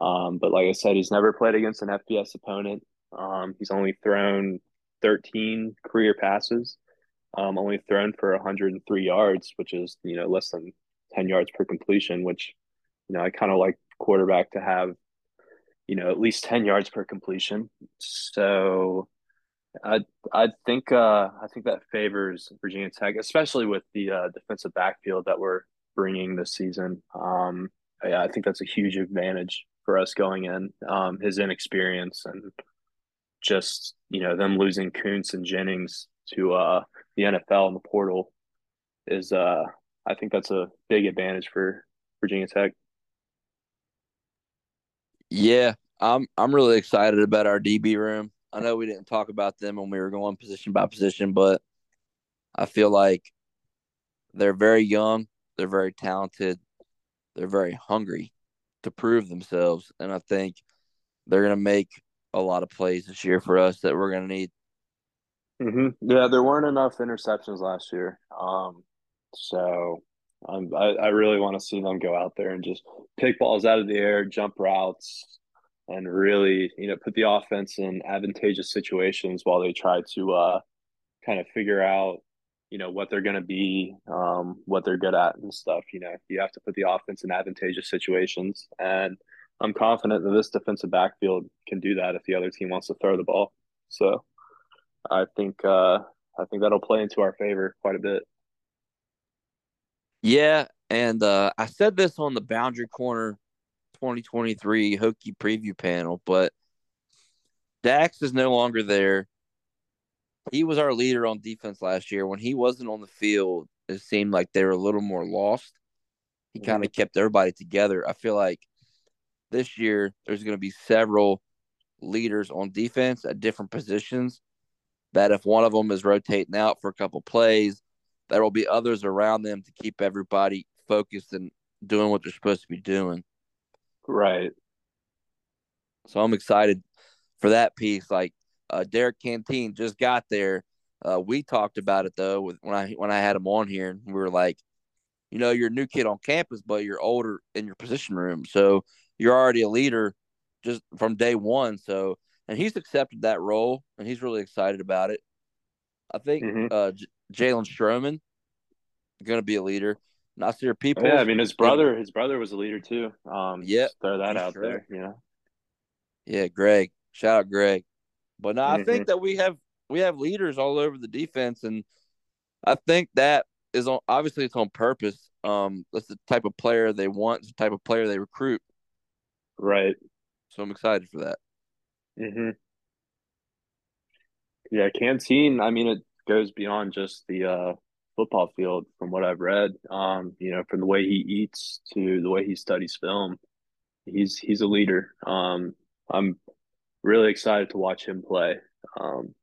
Um, but like I said, he's never played against an FBS opponent. Um, he's only thrown 13 career passes, um, only thrown for 103 yards, which is you know less than 10 yards per completion. Which you know I kind of like quarterback to have you know, at least 10 yards per completion. So I I think uh, I think that favors Virginia Tech, especially with the uh, defensive backfield that we're bringing this season. Um, yeah, I think that's a huge advantage for us going in. Um, his inexperience and just you know them losing Kuntz and Jennings to uh, the NFL and the portal is uh, I think that's a big advantage for Virginia Tech. Yeah, I'm I'm really excited about our DB room. I know we didn't talk about them when we were going position by position, but I feel like they're very young, they're very talented, they're very hungry to prove themselves, and I think they're going to make a lot of plays this year for us that we're going to need. Mm-hmm. Yeah, there weren't enough interceptions last year, um, so um, I, I really want to see them go out there and just pick balls out of the air, jump routes, and really, you know, put the offense in advantageous situations while they try to uh, kind of figure out, you know, what they're going to be, um, what they're good at and stuff. You know, you have to put the offense in advantageous situations. And I'm confident that this defensive backfield can do that if the other team wants to throw the ball. So I think, uh, I think that'll play into our favor quite a bit. Yeah, and uh, I said this on the Boundary Corner 2023 Hokie preview panel, but Dax is no longer there. He was our leader on defense last year. When he wasn't on the field, it seemed like they were a little more lost. He mm-hmm. kind of kept everybody together. I feel like this year there's going to be several leaders on defense at different positions. that if one of them is rotating out for a couple plays, there will be others around them to keep everybody focused and doing what they're supposed to be doing. Right. So I'm excited for that piece. Like uh, Derek Canteen just got there. Uh, we talked about it though with when I when I had him on here, and we were like, you know, you're a new kid on campus, but you're older in your position room, so you're already a leader just from day one. So, and he's accepted that role, and he's really excited about it. I think mm-hmm. uh, J- Jalen Stroman going to be a leader. Nasir Peoples. Oh, yeah, I mean his brother, his brother was a leader too. Um, yeah, throw that out sure. there. You know. Yeah, Greg. Shout out Greg. But no, mm-hmm. I think that we have we have leaders all over the defense, and I think that is on obviously it's on purpose. Um, that's the type of player they want, the type of player they recruit. Right. So I'm excited for that. Mm-hmm. Yeah, Canteen. I mean, it goes beyond just the uh, football field, from what I've read. Um, you know, from the way he eats to the way he studies film, he's he's a leader. Um, I'm really excited to watch him play. Um,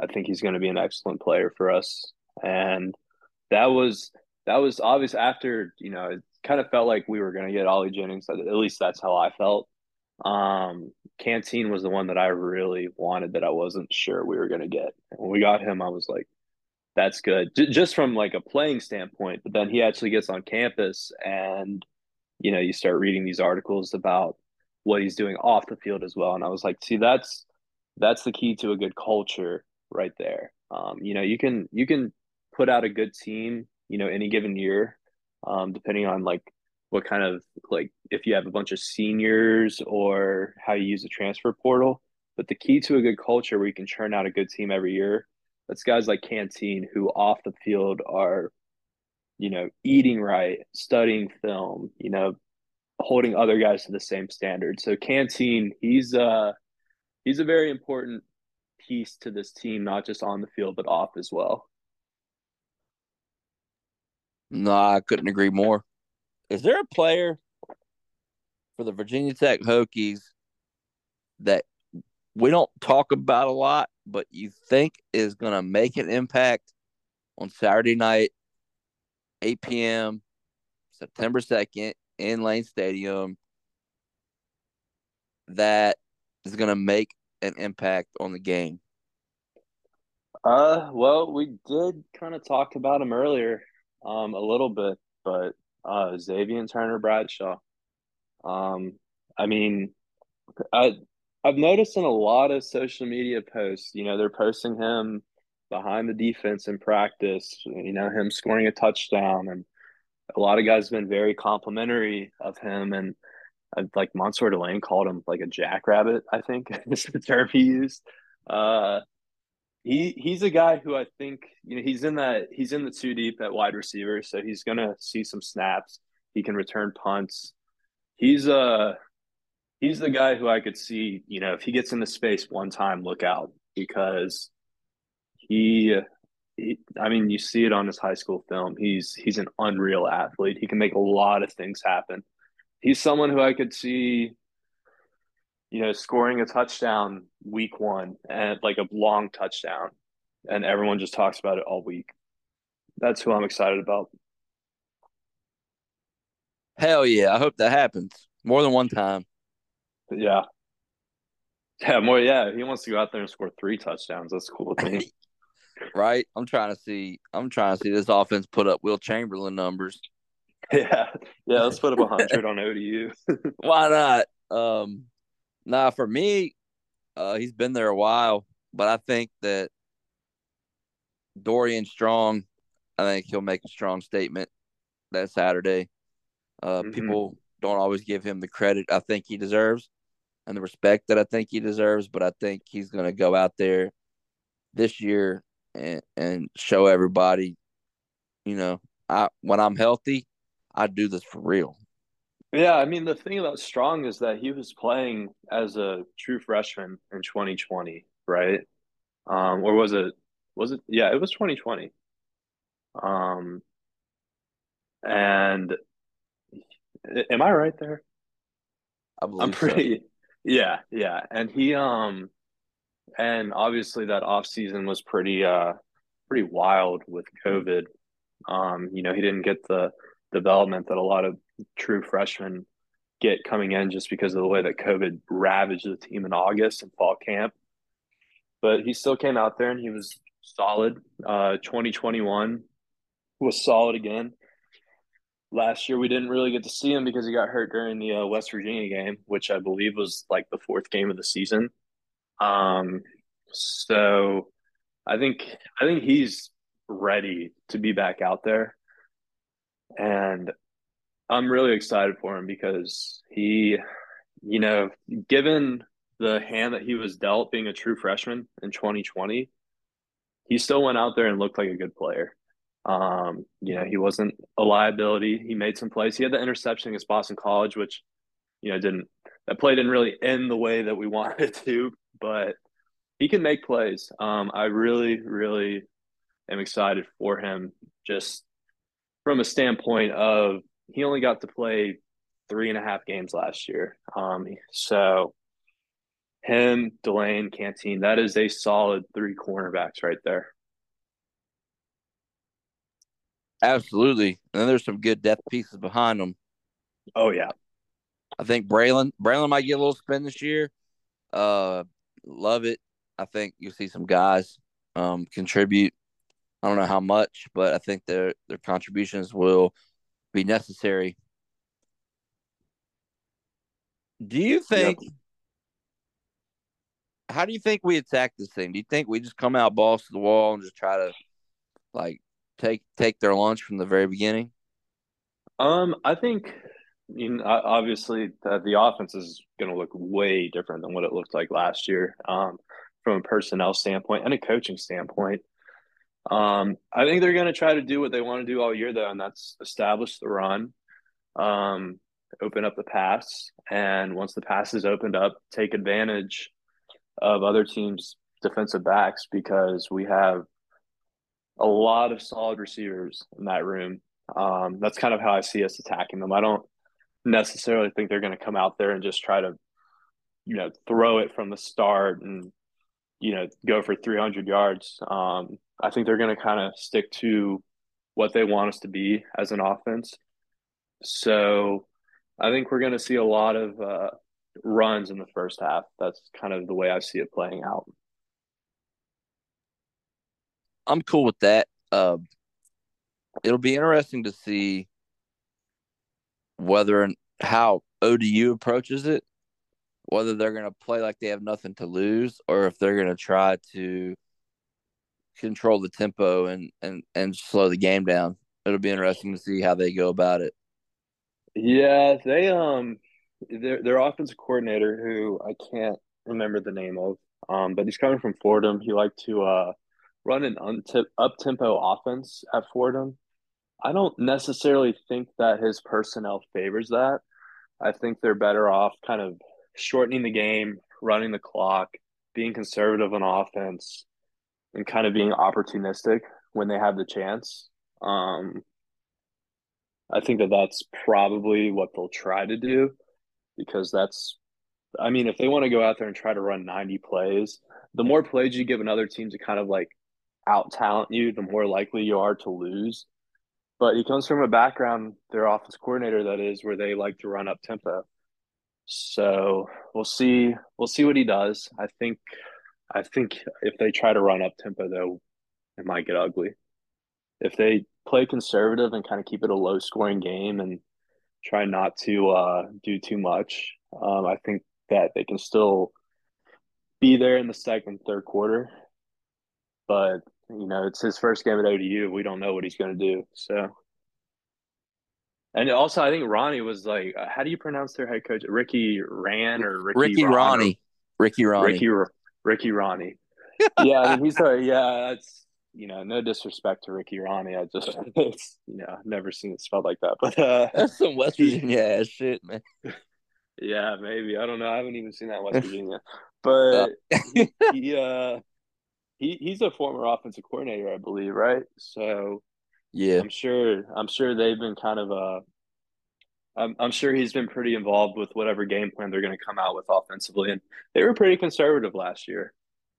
I think he's going to be an excellent player for us, and that was that was obvious after you know it kind of felt like we were going to get Ali Jennings. At least that's how I felt. Um, Canteen was the one that I really wanted that I wasn't sure we were going to get. when we got him, I was like, that's good, J- just from like a playing standpoint. But then he actually gets on campus, and you know, you start reading these articles about what he's doing off the field as well. And I was like, see, that's that's the key to a good culture right there. Um, you know, you can you can put out a good team, you know, any given year, um, depending on like what kind of like if you have a bunch of seniors or how you use the transfer portal. But the key to a good culture where you can churn out a good team every year, that's guys like Canteen who off the field are, you know, eating right, studying film, you know, holding other guys to the same standard. So Canteen, he's uh he's a very important piece to this team, not just on the field but off as well. No, I couldn't agree more. Is there a player for the Virginia Tech Hokies that we don't talk about a lot, but you think is going to make an impact on Saturday night, 8 p.m., September 2nd in Lane Stadium that is going to make an impact on the game? Uh, well, we did kind of talk about him earlier, um, a little bit, but uh, Xavier Turner Bradshaw. Um, I mean, I I've noticed in a lot of social media posts, you know, they're posting him behind the defense in practice, you know, him scoring a touchdown and a lot of guys have been very complimentary of him and uh, like Mansoor Delane called him like a jackrabbit, I think is the term he used. Uh, he he's a guy who I think you know he's in that he's in the two deep at wide receiver, so he's gonna see some snaps. He can return punts. He's uh he's the guy who I could see, you know, if he gets into space one time, look out because he he, I mean, you see it on his high school film. He's he's an unreal athlete. He can make a lot of things happen. He's someone who I could see, you know, scoring a touchdown week one and like a long touchdown, and everyone just talks about it all week. That's who I'm excited about. Hell yeah! I hope that happens more than one time. Yeah, yeah, more. Yeah, he wants to go out there and score three touchdowns. That's cool with me. right? I'm trying to see. I'm trying to see this offense put up Wilt Chamberlain numbers. Yeah, yeah. Let's put up a hundred on ODU. Why not? Um, nah, for me, uh, he's been there a while, but I think that Dorian Strong, I think he'll make a strong statement that Saturday. Uh, mm-hmm. People don't always give him the credit I think he deserves and the respect that I think he deserves, but I think he's going to go out there this year and, and show everybody, you know, I when I'm healthy, I do this for real. Yeah, I mean the thing about Strong is that he was playing as a true freshman in 2020, right? Um, or was it? Was it? Yeah, it was 2020. Um, and am I right there? I am pretty. So. Yeah, yeah, and he um and obviously that off season was pretty uh pretty wild with COVID. Um, you know, he didn't get the development that a lot of true freshmen get coming in just because of the way that COVID ravaged the team in August and fall camp. But he still came out there and he was solid. Uh, 2021 was solid again. Last year we didn't really get to see him because he got hurt during the uh, West Virginia game, which I believe was like the fourth game of the season. Um, so I think I think he's ready to be back out there, and I'm really excited for him because he, you know, given the hand that he was dealt being a true freshman in 2020, he still went out there and looked like a good player. Um, you know, he wasn't a liability. He made some plays. He had the interception against Boston College, which, you know, didn't that play didn't really end the way that we wanted it to, but he can make plays. Um, I really, really am excited for him just from a standpoint of he only got to play three and a half games last year. Um, so him, Delane, Canteen, that is a solid three cornerbacks right there. Absolutely. And then there's some good depth pieces behind them. Oh yeah. I think Braylon Braylon might get a little spin this year. Uh love it. I think you'll see some guys um contribute. I don't know how much, but I think their their contributions will be necessary. Do you think yep. how do you think we attack this thing? Do you think we just come out balls to the wall and just try to like take take their lunch from the very beginning? Um, I think you know, obviously the, offense is going to look way different than what it looked like last year um, from a personnel standpoint and a coaching standpoint. Um, I think they're going to try to do what they want to do all year, though, and that's establish the run, um, open up the pass, and once the pass is opened up, take advantage of other teams' defensive backs because we have a lot of solid receivers in that room. Um, that's kind of how I see us attacking them. I don't necessarily think they're going to come out there and just try to, you know, throw it from the start and, you know, go for 300 yards. Um, I think they're going to kind of stick to what they want us to be as an offense. So I think we're going to see a lot of uh, runs in the first half. That's kind of the way I see it playing out. I'm cool with that. Uh, it'll be interesting to see whether and how ODU approaches it, whether they're going to play like they have nothing to lose, or if they're going to try to control the tempo and and and slow the game down. It'll be interesting to see how they go about it. Yeah, they um, their their offensive coordinator, who I can't remember the name of, um, but he's coming from Fordham. He liked to uh run an up tempo offense at Fordham. I don't necessarily think that his personnel favors that. I think they're better off kind of shortening the game, running the clock, being conservative on offense, and kind of being opportunistic when they have the chance. Um, I think that that's probably what they'll try to do because that's, I mean, if they want to go out there and try to run 90 plays, the more plays you give another team to kind of like out talent you, the more likely you are to lose. But he comes from a background, their office coordinator, that is, where they like to run up tempo. So we'll see. We'll see what he does. I think. I think if they try to run up tempo, though, it might get ugly. If they play conservative and kind of keep it a low scoring game and try not to uh, do too much, um, I think that they can still be there in the second, third quarter. But you know, it's his first game at ODU. We don't know what he's going to do. So, and also, I think Ronnie was like, uh, how do you pronounce their head coach? Ricky Ran or Ricky, Ricky Ronnie? Ricky Ronnie. Ricky, Ricky Ronnie. yeah, I mean, he's a, yeah, that's, you know, no disrespect to Ricky Ronnie. I just, it's, you know, I've never seen it spelled like that. But uh, that's some West Virginia ass shit, man. Yeah, maybe. I don't know. I haven't even seen that West Virginia. But he, he uh, he he's a former offensive coordinator, I believe, right? So yeah, I'm sure I'm sure they've been kind of uh I'm I'm sure he's been pretty involved with whatever game plan they're going to come out with offensively, and they were pretty conservative last year.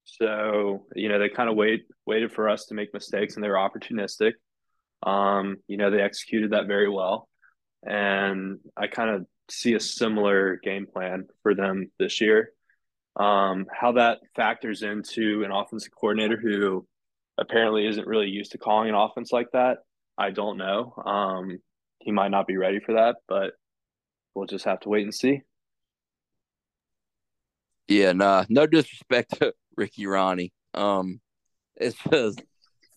So, you know, they kind of wait waited for us to make mistakes and they were opportunistic. Um, you know, they executed that very well. And I kind of see a similar game plan for them this year. Um, how that factors into an offensive coordinator who apparently isn't really used to calling an offense like that, I don't know. Um, he might not be ready for that, but we'll just have to wait and see. Yeah, nah, no disrespect to Ricky Ronnie. Um, it's just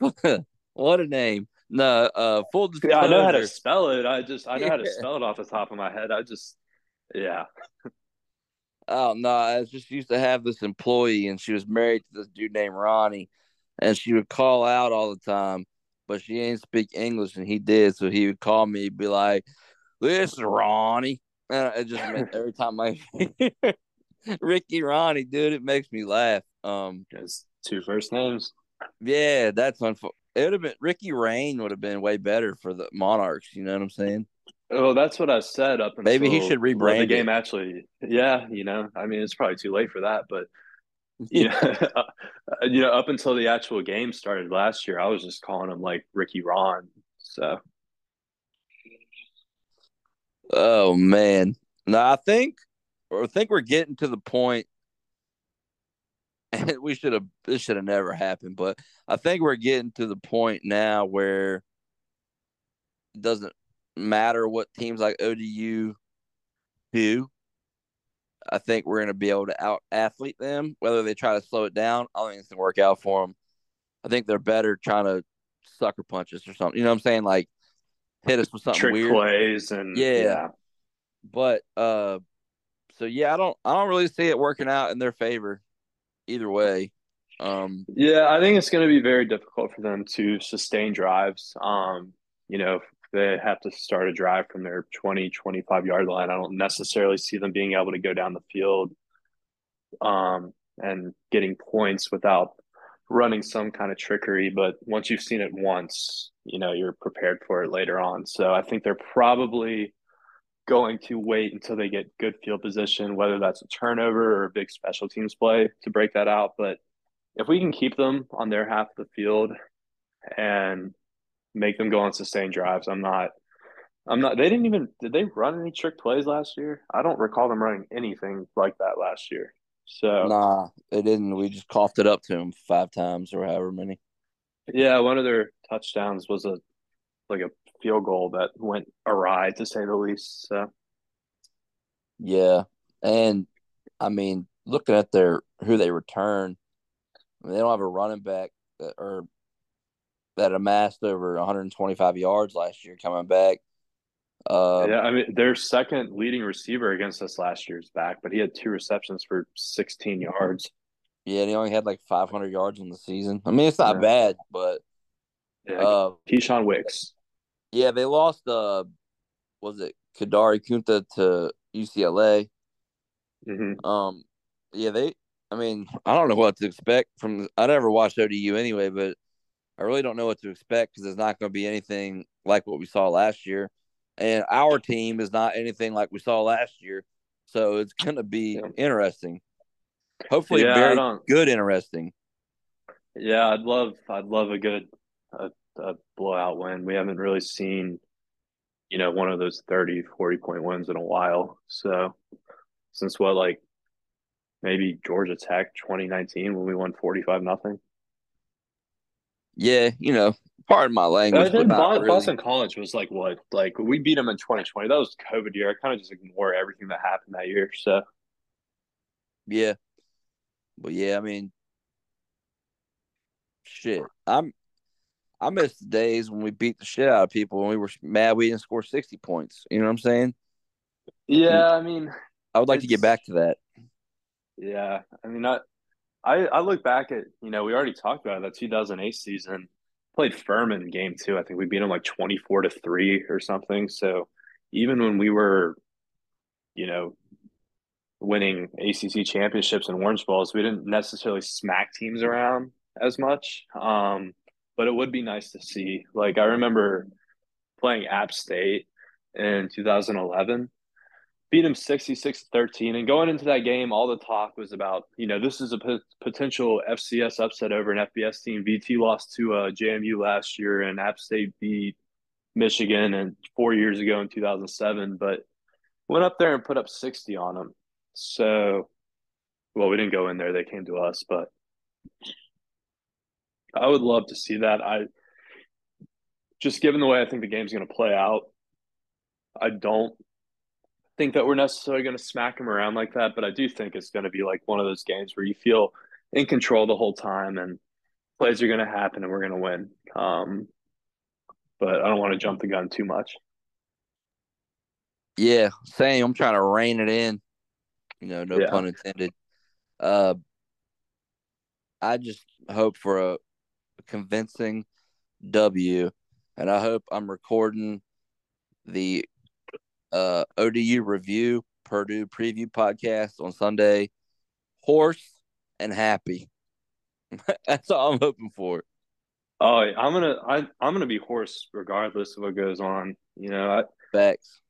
what a name. No, uh, full disclosure. Yeah, I know how to spell it. I just I know how to spell it off the top of my head. I just, yeah. Oh no, I just used to have this employee, and she was married to this dude named Ronnie, and she would call out all the time, but she ain't speak English, and he did, so he would call me, be like, "This is Ronnie," and it just meant every time I Ricky Ronnie, dude, it makes me laugh. Um, because two first names. Yeah, that's unfortunate. It would have been Ricky Rain would have been way better for the Monarchs. You know what I'm saying? Oh, that's what I said up until maybe he should rebrand the game. It. Actually, yeah, you know, I mean, it's probably too late for that, but you know, uh, uh, you know, up until the actual game started last year, I was just calling him like Ricky Ron. So, oh man, no, I think, I think we're getting to the point and we should have this should have never happened but i think we're getting to the point now where it doesn't matter what teams like odu do i think we're going to be able to out athlete them whether they try to slow it down i don't think it's going to work out for them i think they're better trying to sucker punches or something you know what i'm saying like hit us with something Trick weird plays and yeah. yeah but uh so yeah i don't i don't really see it working out in their favor either way. Um, yeah, I think it's going to be very difficult for them to sustain drives. Um, you know, they have to start a drive from their 20, 25 yard line. I don't necessarily see them being able to go down the field um, and getting points without running some kind of trickery. But once you've seen it once, you know, you're prepared for it later on. So I think they're probably going to wait until they get good field position, whether that's a turnover or a big special teams play to break that out. But if we can keep them on their half of the field and make them go on sustained drives, I'm not. I'm not. They didn't even. Did they run any trick plays last year? I don't recall them running anything like that last year. So nah, they didn't. We just coughed it up to them five times or however many. Yeah, one of their touchdowns was a like a field goal that went awry to say the least. So yeah, and I mean, looking at their who they return, I mean, they don't have a running back uh, or that amassed over 125 yards last year coming back. Uh, yeah, I mean, their second leading receiver against us last year's back, but he had two receptions for 16 yards. Yeah, and he only had like 500 yards in the season. I mean, it's not yeah. bad, but yeah, uh, Keyshawn Wicks. Yeah, they lost. Uh, was it Kadary Kunta to UCLA? Mm-hmm. Um, yeah, they. I mean, I don't know what to expect from. I never watched ODU anyway, but I really don't know what to expect because it's not going to be anything like what we saw last year, and our team is not anything like we saw last year. So it's going to be yeah. interesting. Hopefully, yeah, very good, interesting. Yeah, I'd love, I'd love a good, a a blowout win. We haven't really seen, you know, one of those 30, 40 point wins in a while. So since what, like maybe Georgia Tech 2019 when we won 45 nothing. Yeah, you know, pardon my language. But Boston, really. Boston College was like what? Like we beat them in 2020. That was COVID year. I kind of just ignore everything that happened that year. So yeah, but yeah, I mean, shit. I'm I miss the days when we beat the shit out of people when we were mad we didn't score 60 points. You know what I'm saying? Yeah, mm. I mean, I would like to get back to that. Yeah, I mean, I, I, I look back at you know we already talked about it, that 2008 season. Played Furman game two. I think we beat them like 24 to three or something. So even when we were, you know, winning ACC championships and Orange Bowls, we didn't necessarily smack teams around as much. Um, but it would be nice to see. Like I remember playing App State in 2011, beat them 66 13. And going into that game, all the talk was about, you know, this is a p- potential FCS upset over an FBS team. VT lost to uh, JMU last year, and App State beat Michigan and four years ago in 2007, but went up there and put up 60 on them. So, well, we didn't go in there, they came to us, but I would love to see that. I just given the way I think the game's going to play out, I don't think that we're necessarily going to smack them around like that, but I do think it's going to be like one of those games where you feel in control the whole time and plays are going to happen and we're going to win. Um, but I don't want to jump the gun too much. Yeah, same. I'm trying to rein it in. You know, no yeah. pun intended. Uh, I just hope for a convincing W, and I hope I'm recording the uh, ODU review Purdue preview podcast on Sunday. Horse and happy. That's all I'm hoping for. Oh, I'm gonna I, I'm gonna be horse regardless of what goes on. You know, I, facts.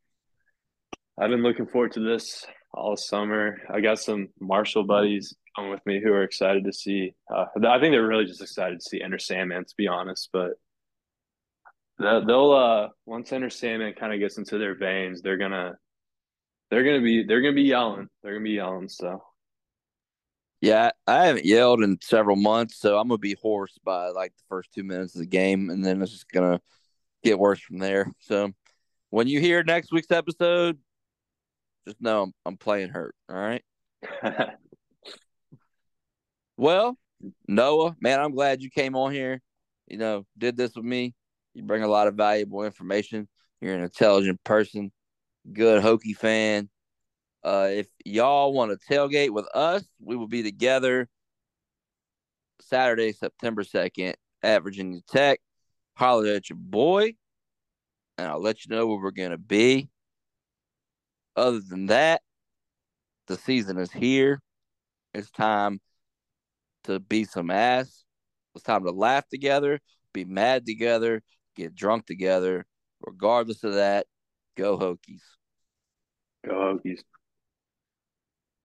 I've been looking forward to this all summer. I got some Marshall buddies coming with me who are excited to see. Uh, I think they're really just excited to see Enter Sandman, to be honest. But they'll uh once Enter Sandman kind of gets into their veins, they're gonna they're gonna be they're gonna be yelling. They're gonna be yelling. So yeah, I haven't yelled in several months, so I'm gonna be hoarse by like the first two minutes of the game, and then it's just gonna get worse from there. So when you hear next week's episode, just know I'm, I'm playing hurt. All right. well, Noah, man, I'm glad you came on here. You know, did this with me. You bring a lot of valuable information. You're an intelligent person, good Hokie fan. Uh, if y'all want to tailgate with us, we will be together Saturday, September 2nd at Virginia Tech. Holler at your boy, and I'll let you know where we're going to be. Other than that, the season is here. It's time to beat some ass. It's time to laugh together, be mad together, get drunk together. Regardless of that, go Hokies. Go Hokies.